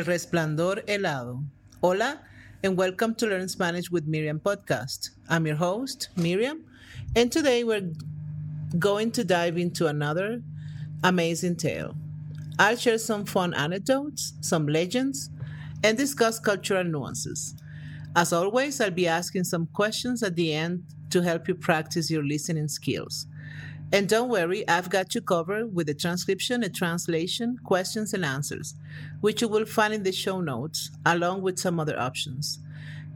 El Resplandor Helado. Hola, and welcome to Learn Spanish with Miriam podcast. I'm your host, Miriam, and today we're going to dive into another amazing tale. I'll share some fun anecdotes, some legends, and discuss cultural nuances. As always, I'll be asking some questions at the end to help you practice your listening skills. And don't worry, I've got you covered with a transcription, a translation, questions, and answers, which you will find in the show notes, along with some other options.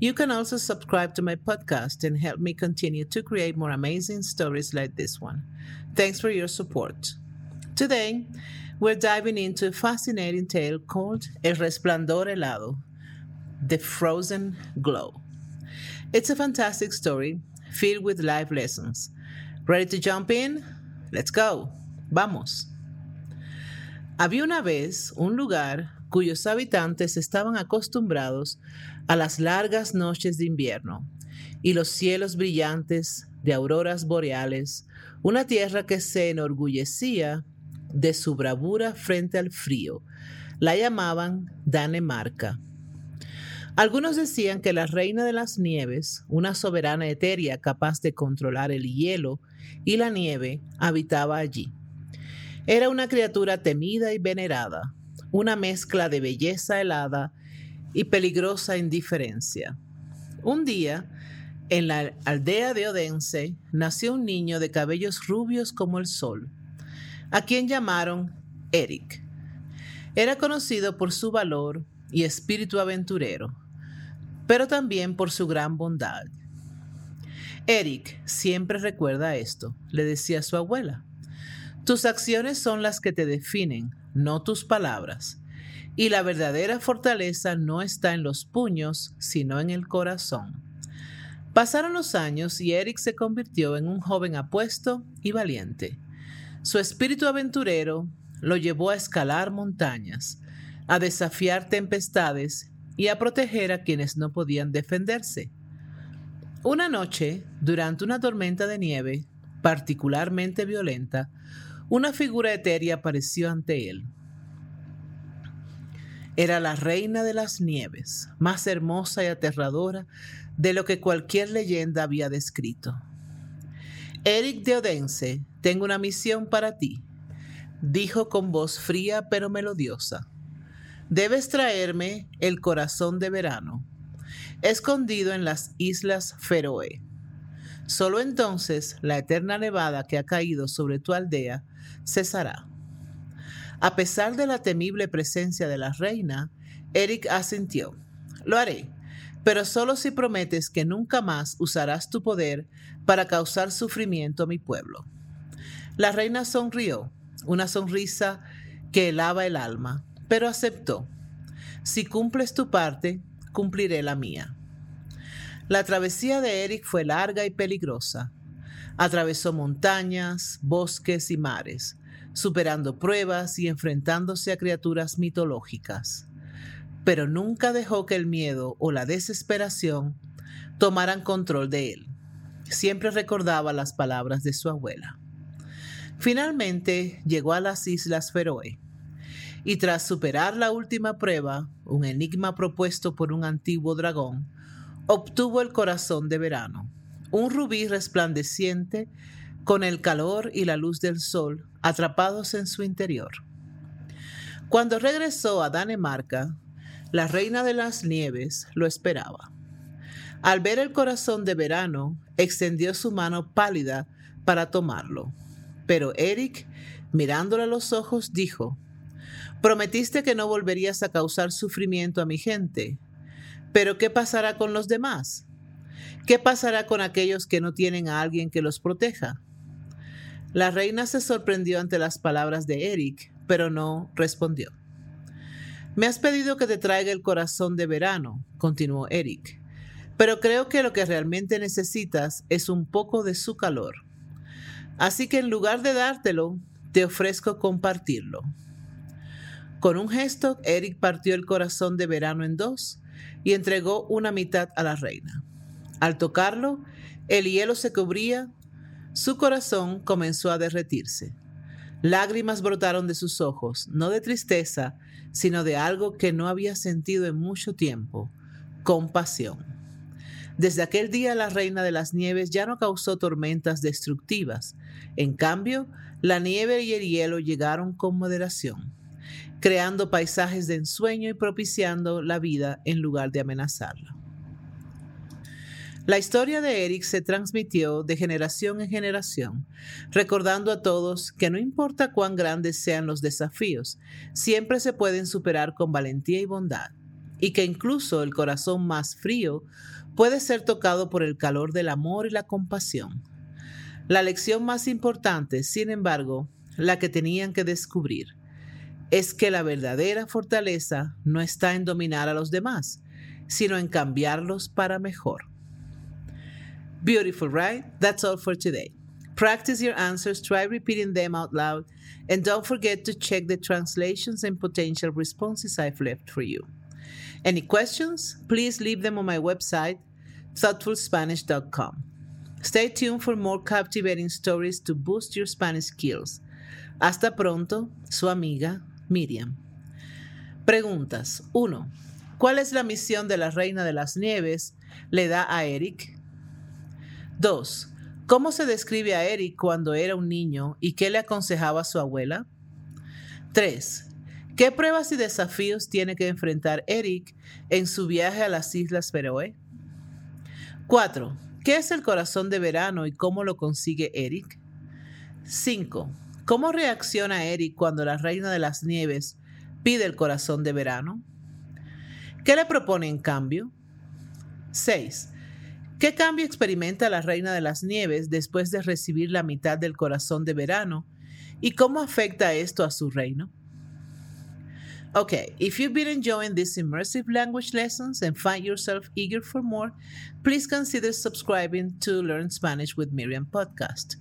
You can also subscribe to my podcast and help me continue to create more amazing stories like this one. Thanks for your support. Today, we're diving into a fascinating tale called El Resplandor Helado, The Frozen Glow. It's a fantastic story filled with life lessons Ready to jump in? Let's go. Vamos. Había una vez un lugar cuyos habitantes estaban acostumbrados a las largas noches de invierno y los cielos brillantes de auroras boreales, una tierra que se enorgullecía de su bravura frente al frío. La llamaban Danemarca. Algunos decían que la reina de las nieves, una soberana etérea capaz de controlar el hielo y la nieve, habitaba allí. Era una criatura temida y venerada, una mezcla de belleza helada y peligrosa indiferencia. Un día, en la aldea de Odense, nació un niño de cabellos rubios como el sol, a quien llamaron Eric. Era conocido por su valor y espíritu aventurero pero también por su gran bondad. Eric siempre recuerda esto, le decía su abuela. Tus acciones son las que te definen, no tus palabras. Y la verdadera fortaleza no está en los puños, sino en el corazón. Pasaron los años y Eric se convirtió en un joven apuesto y valiente. Su espíritu aventurero lo llevó a escalar montañas, a desafiar tempestades y a proteger a quienes no podían defenderse. Una noche, durante una tormenta de nieve particularmente violenta, una figura etérea apareció ante él. Era la reina de las nieves, más hermosa y aterradora de lo que cualquier leyenda había descrito. Eric de Odense, tengo una misión para ti, dijo con voz fría pero melodiosa debes traerme el corazón de verano, escondido en las islas Feroe. Solo entonces la eterna nevada que ha caído sobre tu aldea cesará. A pesar de la temible presencia de la reina, Eric asintió. Lo haré, pero solo si prometes que nunca más usarás tu poder para causar sufrimiento a mi pueblo. La reina sonrió, una sonrisa que helaba el alma pero aceptó. Si cumples tu parte, cumpliré la mía. La travesía de Eric fue larga y peligrosa. Atravesó montañas, bosques y mares, superando pruebas y enfrentándose a criaturas mitológicas. Pero nunca dejó que el miedo o la desesperación tomaran control de él. Siempre recordaba las palabras de su abuela. Finalmente llegó a las Islas Feroe y tras superar la última prueba, un enigma propuesto por un antiguo dragón, obtuvo el corazón de verano, un rubí resplandeciente con el calor y la luz del sol atrapados en su interior. Cuando regresó a Dinamarca, la reina de las nieves lo esperaba. Al ver el corazón de verano, extendió su mano pálida para tomarlo. Pero Eric, mirándole a los ojos, dijo, Prometiste que no volverías a causar sufrimiento a mi gente. Pero ¿qué pasará con los demás? ¿Qué pasará con aquellos que no tienen a alguien que los proteja? La reina se sorprendió ante las palabras de Eric, pero no respondió. Me has pedido que te traiga el corazón de verano, continuó Eric, pero creo que lo que realmente necesitas es un poco de su calor. Así que en lugar de dártelo, te ofrezco compartirlo. Con un gesto, Eric partió el corazón de verano en dos y entregó una mitad a la reina. Al tocarlo, el hielo se cubría, su corazón comenzó a derretirse. Lágrimas brotaron de sus ojos, no de tristeza, sino de algo que no había sentido en mucho tiempo, compasión. Desde aquel día la reina de las nieves ya no causó tormentas destructivas. En cambio, la nieve y el hielo llegaron con moderación, creando paisajes de ensueño y propiciando la vida en lugar de amenazarla. La historia de Eric se transmitió de generación en generación, recordando a todos que no importa cuán grandes sean los desafíos, siempre se pueden superar con valentía y bondad, y que incluso el corazón más frío puede ser tocado por el calor del amor y la compasión. La lección más importante, sin embargo, la que tenían que descubrir, es que la verdadera fortaleza no está en dominar a los demás, sino en cambiarlos para mejor. Beautiful, right? That's all for today. Practice your answers, try repeating them out loud, and don't forget to check the translations and potential responses I've left for you. Any questions? Please leave them on my website, thoughtfulspanish.com. Stay tuned for more captivating stories to boost your Spanish skills. Hasta pronto, su amiga Miriam. Preguntas 1. ¿Cuál es la misión de la Reina de las Nieves? Le da a Eric. 2. ¿Cómo se describe a Eric cuando era un niño y qué le aconsejaba a su abuela? 3. ¿Qué pruebas y desafíos tiene que enfrentar Eric en su viaje a las Islas Feroe? 4. ¿Qué es el corazón de verano y cómo lo consigue Eric? 5. ¿Cómo reacciona Eric cuando la reina de las nieves pide el corazón de verano? ¿Qué le propone en cambio? 6. ¿Qué cambio experimenta la reina de las nieves después de recibir la mitad del corazón de verano? ¿Y cómo afecta esto a su reino? Okay, if you've been enjoying these immersive language lessons and find yourself eager for more, please consider subscribing to Learn Spanish with Miriam podcast.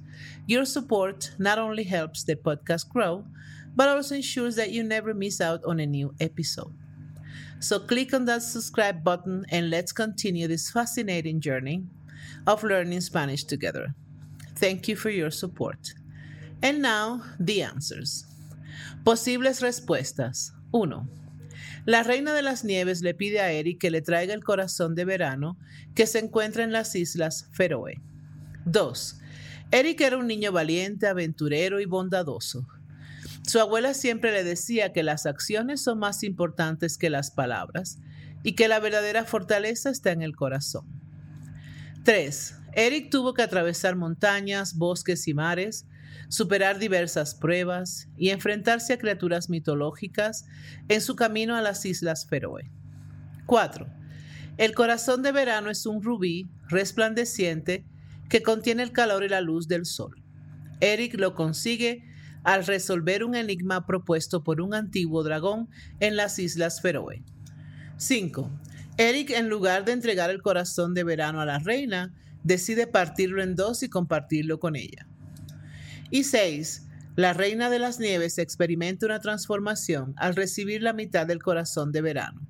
Your support not only helps the podcast grow, but also ensures that you never miss out on a new episode. So click on that subscribe button and let's continue this fascinating journey of learning Spanish together. Thank you for your support. And now, the answers. Posibles respuestas. 1. La reina de las nieves le pide a Eric que le traiga el corazón de verano que se encuentra en las islas Feroe. 2. Eric era un niño valiente, aventurero y bondadoso. Su abuela siempre le decía que las acciones son más importantes que las palabras y que la verdadera fortaleza está en el corazón. 3. Eric tuvo que atravesar montañas, bosques y mares, superar diversas pruebas y enfrentarse a criaturas mitológicas en su camino a las Islas Feroe. 4. El corazón de verano es un rubí resplandeciente que contiene el calor y la luz del sol. Eric lo consigue al resolver un enigma propuesto por un antiguo dragón en las Islas Feroe. 5. Eric, en lugar de entregar el corazón de verano a la reina, decide partirlo en dos y compartirlo con ella. Y 6. La reina de las nieves experimenta una transformación al recibir la mitad del corazón de verano.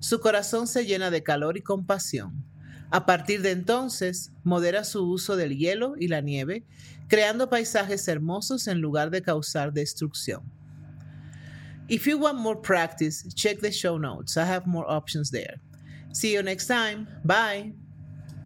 Su corazón se llena de calor y compasión. A partir de entonces, modera su uso del hielo y la nieve creando paisajes hermosos en lugar de causar destrucción. If you want more practice, check the show notes. I have more options there. See you next time. Bye.